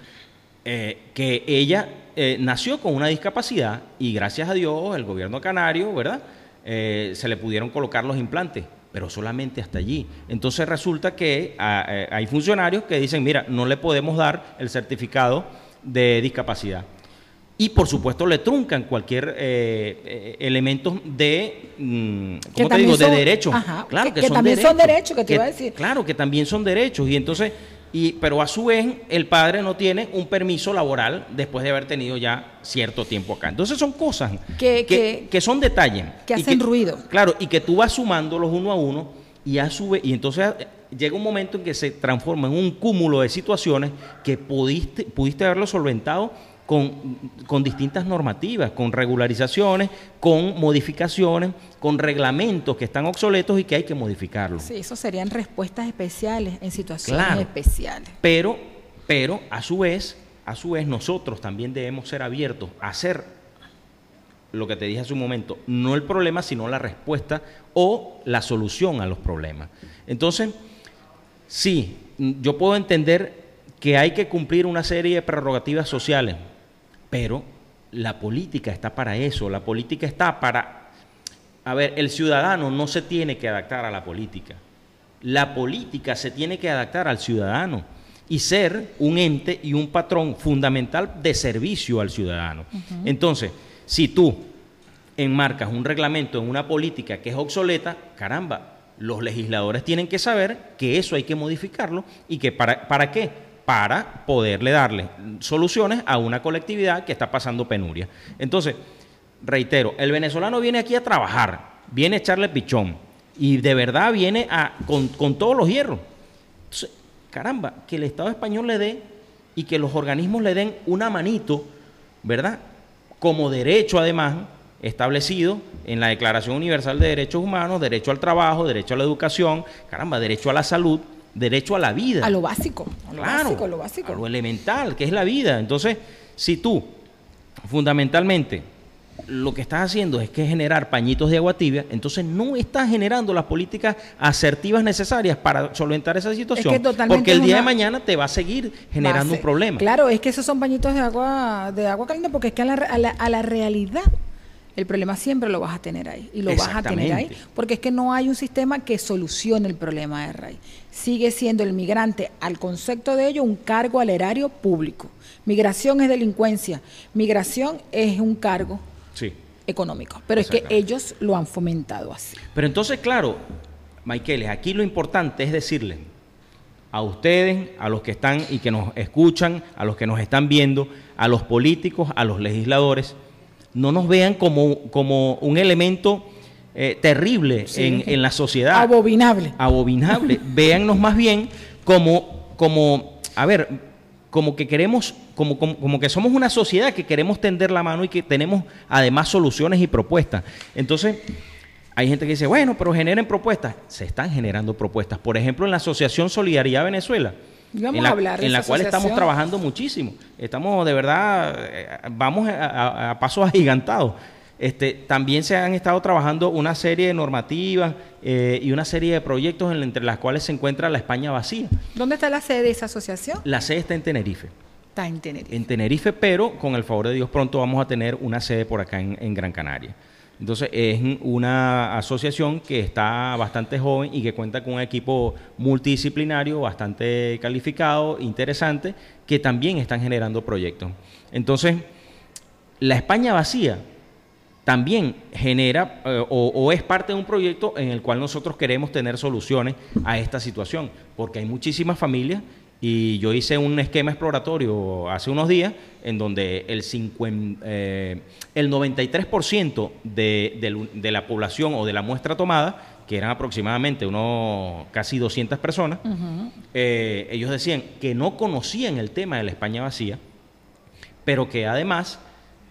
eh, que ella eh, nació con una discapacidad y gracias a Dios el gobierno canario, ¿verdad? Eh, se le pudieron colocar los implantes, pero solamente hasta allí. Entonces resulta que ah, hay funcionarios que dicen, mira, no le podemos dar el certificado de discapacidad. Y por supuesto le truncan cualquier eh, elemento de, mm, ¿cómo te digo? son- de derechos. ajá, claro que- que, que también son derechos, que te iba a decir. Claro, que también son derechos. Y entonces, y, pero a su vez, el padre no tiene un permiso laboral después de haber tenido ya cierto tiempo acá. Entonces son cosas Que- que, que- que son detalles. que hacen ruido. Claro, y que tú vas sumándolos uno a uno y a su vez, y entonces eh, llega un momento en que se transforma en un cúmulo de situaciones que pudiste, pudiste haberlo solventado con, con distintas normativas, con regularizaciones, con modificaciones, con reglamentos que están obsoletos y que hay que modificarlos. Sí, eso serían respuestas especiales en situaciones Claro. especiales. Pero, pero a su vez, a su vez nosotros también debemos ser abiertos a hacer lo que te dije hace un momento, no el problema, sino la respuesta o la solución a los problemas. Entonces, sí, yo puedo entender que hay que cumplir una serie de prerrogativas sociales, pero la política está para eso, la política está para... A ver, el ciudadano no se tiene que adaptar a la política. La política se tiene que adaptar al ciudadano y ser un ente y un patrón fundamental de servicio al ciudadano. Entonces, si tú enmarcas un reglamento en una política que es obsoleta, caramba, los legisladores tienen que saber que eso hay que modificarlo y que para, ¿para qué? Para poderle darle soluciones a una colectividad que está pasando penuria. Entonces, reitero, el venezolano viene aquí a trabajar, viene a echarle pichón y de verdad viene a, con, con todos los hierros. Entonces, caramba, que el Estado español le dé y que los organismos le den una manito, ¿verdad? Como derecho además establecido en la Declaración Universal de Derechos Humanos, derecho al trabajo, derecho a la educación, caramba, derecho a la salud, derecho a la vida. A lo básico, a lo Claro, básico, a lo básico. a lo elemental, que es la vida. Entonces, si tú fundamentalmente lo que estás haciendo es que generar pañitos de agua tibia, entonces no estás generando las políticas asertivas necesarias para solventar esa situación. que porque el día una- de mañana te va a seguir generando un problema. Claro, es que esos son pañitos de agua, de agua caliente, porque es que a la, a la- a la realidad el problema siempre lo vas a tener ahí. Y lo vas a tener ahí. Porque es que no hay un sistema que solucione el problema de raíz. Sigue siendo el migrante, al concepto de ello, un cargo al erario público. Migración es delincuencia. Migración es un cargo Sí. económico. Pero es que ellos lo han fomentado así. Pero entonces, claro, Michaeles, aquí lo importante es decirle a ustedes, a los que están y que nos escuchan, a los que nos están viendo, a los políticos, a los legisladores, no nos vean como, como un elemento eh, terrible Sí. en, en la sociedad. Abominable. abominable. Véannos más bien como, como, a ver, como que queremos, como, como, como que somos una sociedad que queremos tender la mano y que tenemos además soluciones y propuestas. Entonces, hay gente que dice, bueno, pero generen propuestas. Se están generando propuestas. Por ejemplo, en la Asociación Solidaridad Venezuela. Vamos en la, a hablar de en la esa cual estamos trabajando muchísimo. Estamos de verdad, eh, vamos a, a- a pasos agigantados. Este, también se han estado trabajando una serie de normativas eh, y una serie de proyectos en- entre las cuales se encuentra la España vacía. ¿Dónde está la sede de esa asociación? La sede está en Tenerife. Está en Tenerife. En Tenerife, pero con el favor de Dios pronto vamos a tener una sede por acá en, en Gran Canaria. Entonces es una asociación que está bastante joven y que cuenta con un equipo multidisciplinario bastante calificado, interesante, que también están generando proyectos. Entonces, la España vacía también genera eh, o, o es parte de un proyecto en el cual nosotros queremos tener soluciones a esta situación, porque hay muchísimas familias y yo hice un esquema exploratorio hace unos días en donde el, 50, eh, el 93% de, del- de la población o de la muestra tomada, que eran aproximadamente unos casi 200 personas, eh, ellos decían que no conocían el tema de la España vacía, pero que además,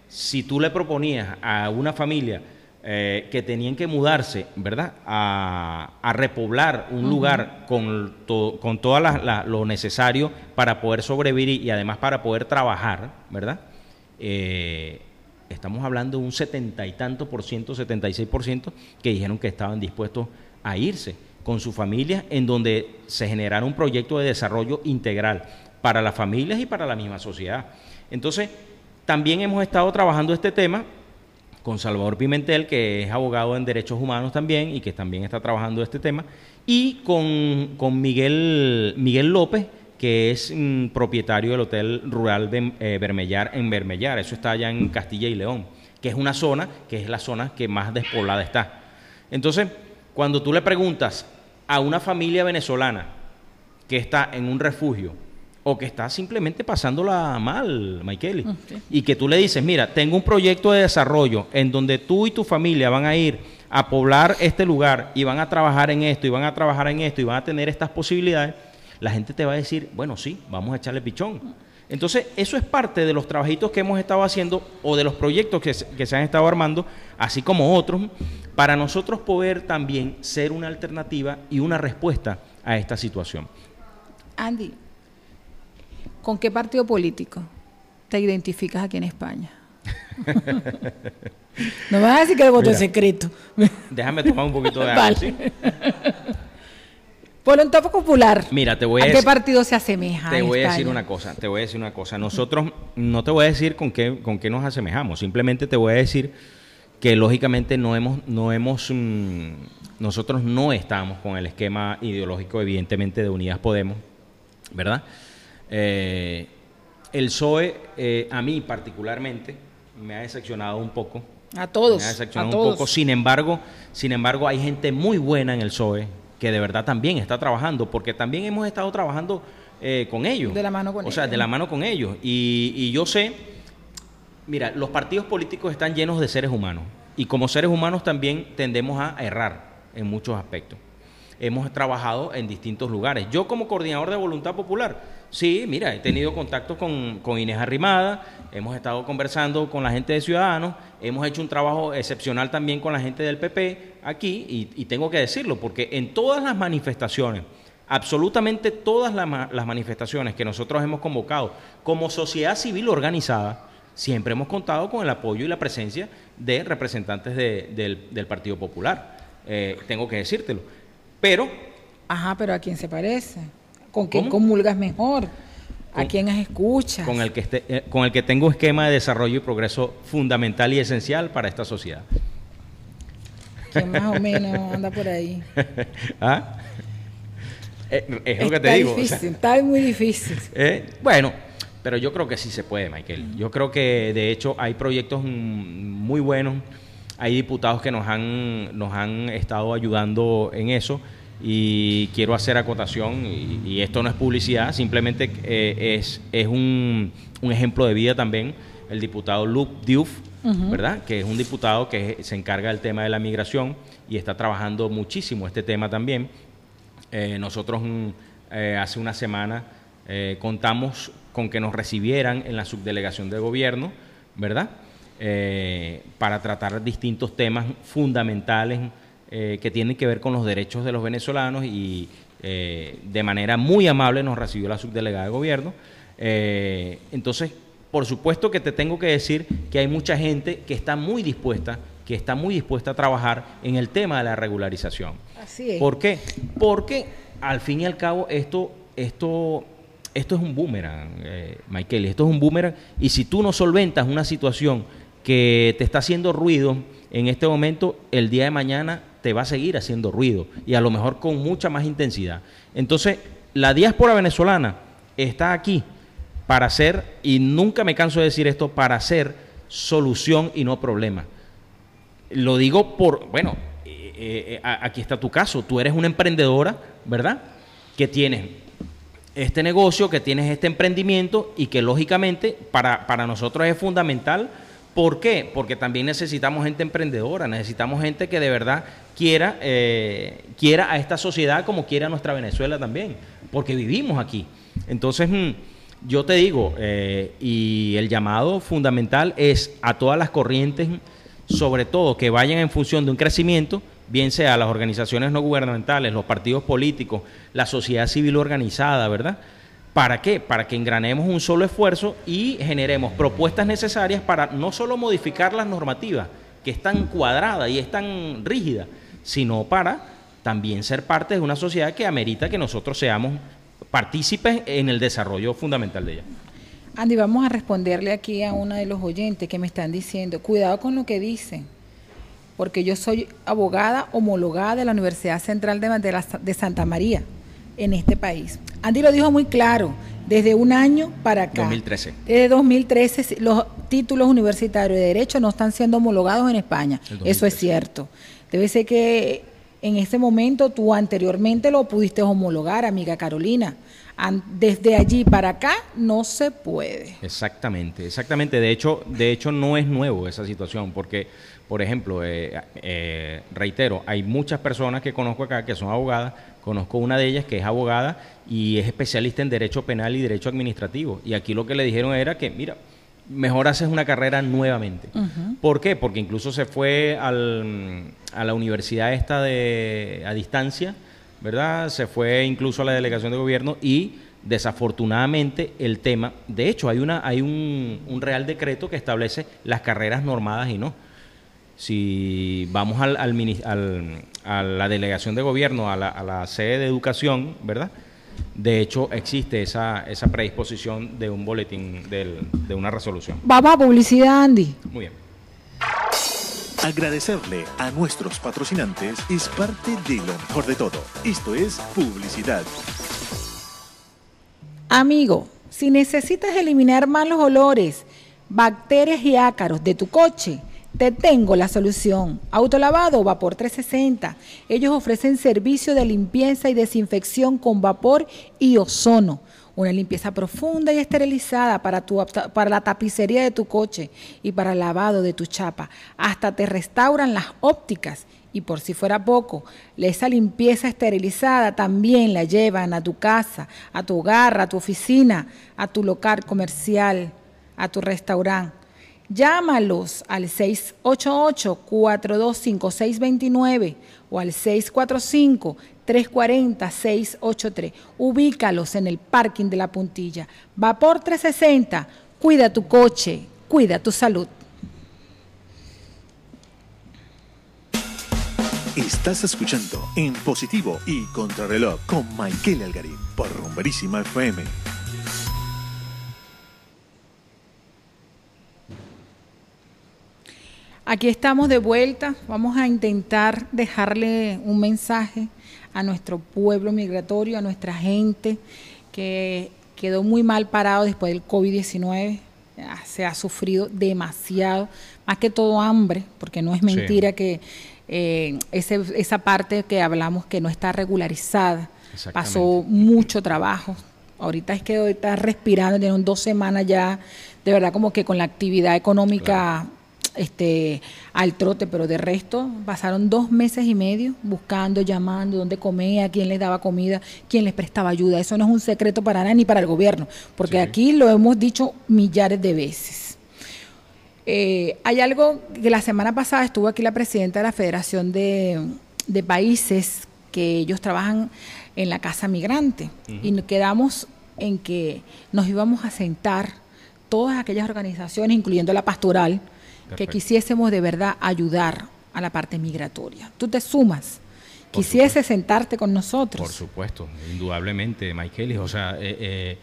si tú le proponías a una familia eh, que tenían que mudarse, ¿verdad?, a, a repoblar un lugar con, to- con todo lo necesario para poder sobrevivir y además para poder trabajar, ¿verdad? Eh, estamos hablando de un setenta y tanto por ciento, 76 por ciento, que dijeron que estaban dispuestos a irse con su familia, en donde se generara un proyecto de desarrollo integral para las familias y para la misma sociedad. Entonces, también hemos estado trabajando este tema con Salvador Pimentel, que es abogado en derechos humanos también y que también está trabajando este tema, y con, con Miguel, Miguel López, que es mm, propietario del Hotel Rural Bem- eh, Bermellar en Bermellar, eso está allá en Castilla y León, que es una zona que es la zona que más despoblada está. Entonces, cuando tú le preguntas a una familia venezolana que está en un refugio o que está simplemente pasándola mal, Michaeli, y que tú le dices, mira, tengo un proyecto de desarrollo en donde tú y tu familia van a ir a poblar este lugar y van a trabajar en esto y van a trabajar en esto y van a tener estas posibilidades, la gente te va a decir, bueno, sí, vamos a echarle pichón. Entonces, eso es parte de los trabajitos que hemos estado haciendo o de los proyectos que se, que se han estado armando, así como otros, para nosotros poder también ser una alternativa y una respuesta a esta situación. Andy, ¿con qué partido político te identificas aquí en España? no me vas a decir que el voto es secreto. Déjame tomar un poquito de agua. Vale. ¿sí? Por un topo popular. Mira, te voy a, ¿A qué decir, partido se asemeja? te voy a decir una cosa, te voy a decir una cosa. Nosotros, no te voy a decir con qué, con qué nos asemejamos, simplemente te voy a decir que lógicamente no hemos, no hemos, mm, nosotros no estamos con el esquema ideológico, evidentemente, de Unidas Podemos, ¿verdad? Eh, el PSOE, eh, a mí particularmente, me ha decepcionado un poco. A todos. Me ha A decepcionado un poco. Sin embargo, sin embargo, hay gente muy buena en el PSOE que de verdad también está trabajando, porque también hemos estado trabajando eh, con ellos. De la mano con O sea, ellos. de la mano con ellos. Y, y yo sé, mira, los partidos políticos están llenos de seres humanos. Y como seres humanos también tendemos a errar en muchos aspectos. Hemos trabajado en distintos lugares. Yo como coordinador de Voluntad Popular, sí, mira, he tenido contacto con, con Inés Arrimada, hemos estado conversando con la gente de Ciudadanos, hemos hecho un trabajo excepcional también con la gente del PP aquí, y, tengo que decirlo, porque en todas las manifestaciones, absolutamente todas las ma- las manifestaciones que nosotros hemos convocado como sociedad civil organizada, siempre hemos contado con el apoyo y la presencia de representantes de- del, del Partido Popular. Eh, tengo que decírtelo. Pero Ajá, pero ¿a quién se parece? ¿Con quién ¿Cómo? comulgas mejor? ¿A Con- quién escuchas? con el que eh, con el que tengo esquema de desarrollo y progreso fundamental y esencial para esta sociedad. ¿Quién más o menos anda por ahí? ¿Ah? Eh, es lo que te digo. o sea, está muy difícil. eh, bueno, pero yo creo que sí se puede, Michael. Yo creo que de hecho hay proyectos muy buenos, hay diputados que nos han, nos han estado ayudando en eso y quiero hacer acotación, y, y esto no es publicidad, simplemente eh, es, es un, un ejemplo de vida también, el diputado Luke Diouf, ¿verdad? Que es un diputado que se encarga del tema de la migración y está trabajando muchísimo este tema también. Eh, nosotros mm, eh, hace una semana contamos con que nos recibieran en la subdelegación de gobierno, ¿verdad? Eh, para tratar distintos temas fundamentales eh, que tienen que ver con los derechos de los venezolanos y eh, de manera muy amable nos recibió la subdelegada de gobierno. Entonces, por supuesto que te tengo que decir que hay mucha gente que está muy dispuesta, que está muy dispuesta a trabajar en el tema de la regularización. Así es. ¿Por qué? Porque al fin y al cabo esto, esto, esto es un boomerang, eh, Michael, esto es un boomerang y si tú no solventas una situación que te está haciendo ruido en este momento, el día de mañana te va a seguir haciendo ruido y a lo mejor con mucha más intensidad. Entonces, la diáspora venezolana está aquí para ser, y nunca me canso de decir esto, para ser solución y no problema. Lo digo por, bueno, eh, eh, a- aquí está tu caso. Tú eres una emprendedora, ¿verdad? Que tienes este negocio, que tienes este emprendimiento y que lógicamente para, para nosotros es fundamental. ¿Por qué? Porque también necesitamos gente emprendedora, necesitamos gente que de verdad quiera, eh, quiera a esta sociedad como quiera a nuestra Venezuela también, porque vivimos aquí. Entonces, mm, yo te digo, eh, y el llamado fundamental es a todas las corrientes, sobre todo que vayan en función de un crecimiento, bien sea las organizaciones no gubernamentales, los partidos políticos, la sociedad civil organizada, ¿verdad? ¿Para qué? Para que engranemos un solo esfuerzo y generemos propuestas necesarias para no solo modificar las normativas, que están cuadradas y están rígidas, sino para también ser parte de una sociedad que amerita que nosotros seamos partícipes en el desarrollo fundamental de ella. Andy, vamos a responderle aquí a uno de los oyentes que me están diciendo, cuidado con lo que dicen, porque yo soy abogada homologada de la Universidad Central de, de la- de Santa María en este país. Andy lo dijo muy claro, desde un año para acá. 2013. Desde 2013 sí, los títulos universitarios de Derecho no están siendo homologados en España. Eso es 2013. cierto. Debe ser que en ese momento tú anteriormente lo pudiste homologar, amiga Carolina. Desde allí para acá no se puede. Exactamente, exactamente. De hecho, de hecho no es nuevo esa situación, porque, por ejemplo, eh, eh, reitero, hay muchas personas que conozco acá que son abogadas. Conozco una de ellas que es abogada y es especialista en derecho penal y derecho administrativo. Y aquí lo que le dijeron era que, mira, mejor haces una carrera nuevamente. ¿Por qué? Porque incluso se fue al- a la universidad esta de a distancia, ¿verdad? Se fue incluso a la delegación de gobierno y desafortunadamente el tema, de hecho hay una hay un, un real decreto que establece las carreras normadas y no. Si vamos al, al al- a la delegación de gobierno, a la, a la sede de educación, ¿verdad? De hecho, existe esa, esa predisposición de un boletín, del- de una resolución. Vamos a publicidad, Andy. Muy bien. Agradecerle a nuestros patrocinantes es parte de lo mejor de todo. Esto es publicidad. Amigo, si necesitas eliminar malos olores, bacterias y ácaros de tu coche, te tengo la solución. Autolavado Vapor 360. Ellos ofrecen servicio de limpieza y desinfección con vapor y ozono. Una limpieza profunda y esterilizada para, tu, para la tapicería de tu coche y para el lavado de tu chapa. Hasta te restauran las ópticas y por si fuera poco, esa limpieza esterilizada también la llevan a tu casa, a tu hogar, a tu oficina, a tu local comercial, a tu restaurante. Llámalos al 688-425629 o al 645-340-683. Ubícalos en el parking de la puntilla. Vapor 360, cuida tu coche Cuida tu salud. Estás escuchando En Positivo y Contrarreloj con Michael Algarín por Rumberísima FM. Aquí estamos de vuelta. Vamos a intentar dejarle un mensaje a nuestro pueblo migratorio, a nuestra gente que quedó muy mal parado después del COVID-19. Ya Se ha sufrido demasiado, más que todo hambre, porque no es Sí. mentira que eh, ese- esa parte que hablamos que no está regularizada. Pasó mucho trabajo. Ahorita es que está respirando, tienen dos semanas ya, de verdad como que con la actividad económica este, al trote, pero de resto pasaron dos meses y medio buscando, llamando, dónde comía, quién les daba comida, quién les prestaba ayuda. Eso no es un secreto para nadie ni para el gobierno, porque Sí. aquí lo hemos dicho millares de veces. Eh, hay algo que la semana pasada estuvo aquí la presidenta de la Federación de, de Países que ellos trabajan en la Casa Migrante y nos quedamos en que nos íbamos a sentar todas aquellas organizaciones, incluyendo la pastoral, que quisiésemos de verdad ayudar a la parte migratoria. Tú te sumas, Por quisiese sentarte con nosotros. Por supuesto, indudablemente, Michaelis. O sea, eh, eh,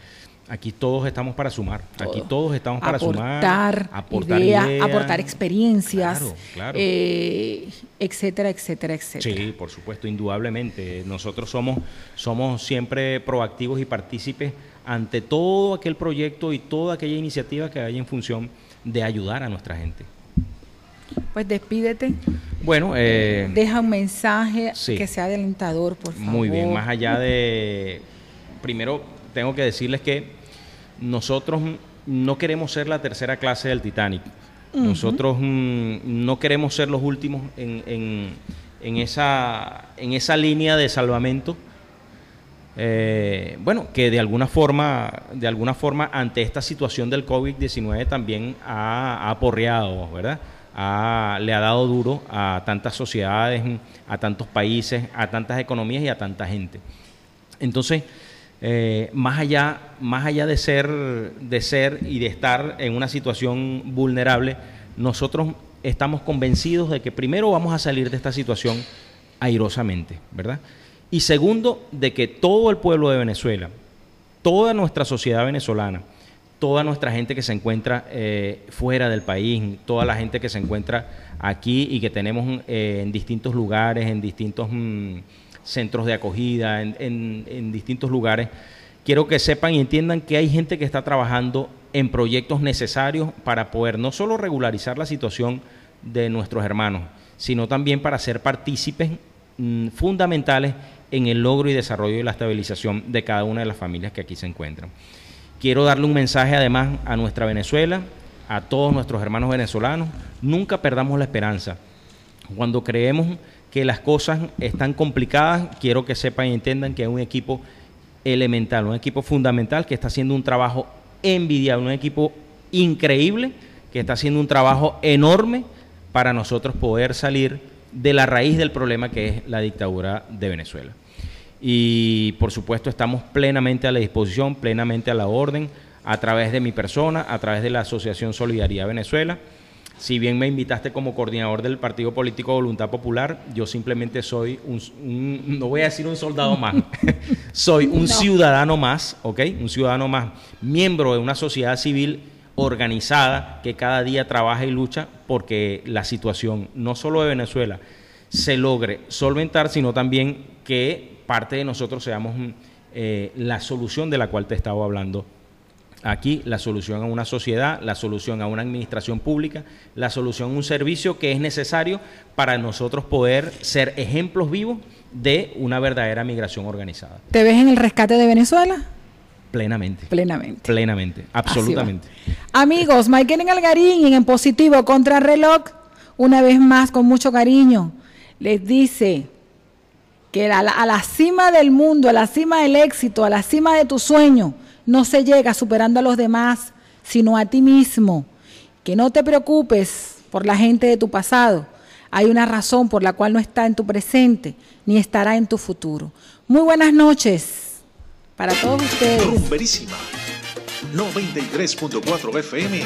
aquí todos estamos para sumar. Aquí Todo. todos estamos para aportar, sumar. Aportar ideas, aportar experiencias, Claro, claro. eh, etcétera, etcétera, etcétera. Sí, por supuesto, indudablemente. Nosotros somos, somos siempre proactivos y partícipes ante todo aquel proyecto y toda aquella iniciativa que haya en función de ayudar a nuestra gente. Pues despídete, Bueno, eh, deja un mensaje sí. que sea alentador, por favor. Muy bien, más allá de... Primero, tengo que decirles que nosotros no queremos ser la tercera clase del Titanic. Nosotros mm, no queremos ser los últimos en, en- en esa, en esa línea de salvamento. Eh, bueno, que de alguna forma, de alguna forma, ante esta situación del COVID-19 también ha, aporreado, ¿verdad? Le ha dado duro a tantas sociedades, a tantos países, a tantas economías y a tanta gente. Entonces, eh, más allá, más allá de ser, de ser y de estar en una situación vulnerable, nosotros estamos convencidos de que primero vamos a salir de esta situación airosamente, ¿verdad? Y segundo, de que todo el pueblo de Venezuela, toda nuestra sociedad venezolana, toda nuestra gente que se encuentra eh, fuera del país, toda la gente que se encuentra aquí y que tenemos eh, en distintos lugares, en distintos mm, centros de acogida, en, distintos lugares, quiero que sepan y entiendan que hay gente que está trabajando en proyectos necesarios para poder no solo regularizar la situación de nuestros hermanos, sino también para ser partícipes mm, fundamentales en el logro y desarrollo y la estabilización de cada una de las familias que aquí se encuentran. Quiero darle un mensaje además a nuestra Venezuela, a todos nuestros hermanos venezolanos. Nunca perdamos la esperanza. Cuando creemos que las cosas están complicadas, quiero que sepan y entiendan que hay un equipo elemental, un equipo fundamental que está haciendo un trabajo envidiable, un equipo increíble que está haciendo un trabajo enorme para nosotros poder salir de la raíz del problema que es la dictadura de Venezuela. Y por supuesto estamos plenamente a la disposición, plenamente a la orden, a través de mi persona, a través de la Asociación Solidaridad Venezuela. Si bien me invitaste como coordinador del Partido Político Voluntad Popular, yo simplemente soy un, un- no voy a decir un soldado más, soy un ciudadano más, ¿ok? Un ciudadano más, miembro de una sociedad civil organizada que cada día trabaja y lucha porque la situación no solo de Venezuela se logre solventar, sino también que parte de nosotros seamos mm, eh, la solución de la cual te estaba hablando aquí, la solución a una sociedad, la solución a una administración pública, la solución a un servicio que es necesario para nosotros poder ser ejemplos vivos de una verdadera migración organizada. ¿Te ves en el rescate de Venezuela? Plenamente. Plenamente. Plenamente, absolutamente. Amigos, Michael Algarín en Positivo contra reloj, una vez más con mucho cariño, les dice que a la, cima del mundo, a la cima del éxito, a la cima de tu sueño, no se llega superando a los demás, sino a ti mismo. Que no te preocupes por la gente de tu pasado. Hay una razón por la cual no está en tu presente, ni estará en tu futuro. Muy buenas noches para todos ustedes. Rumberísima 93.4 FM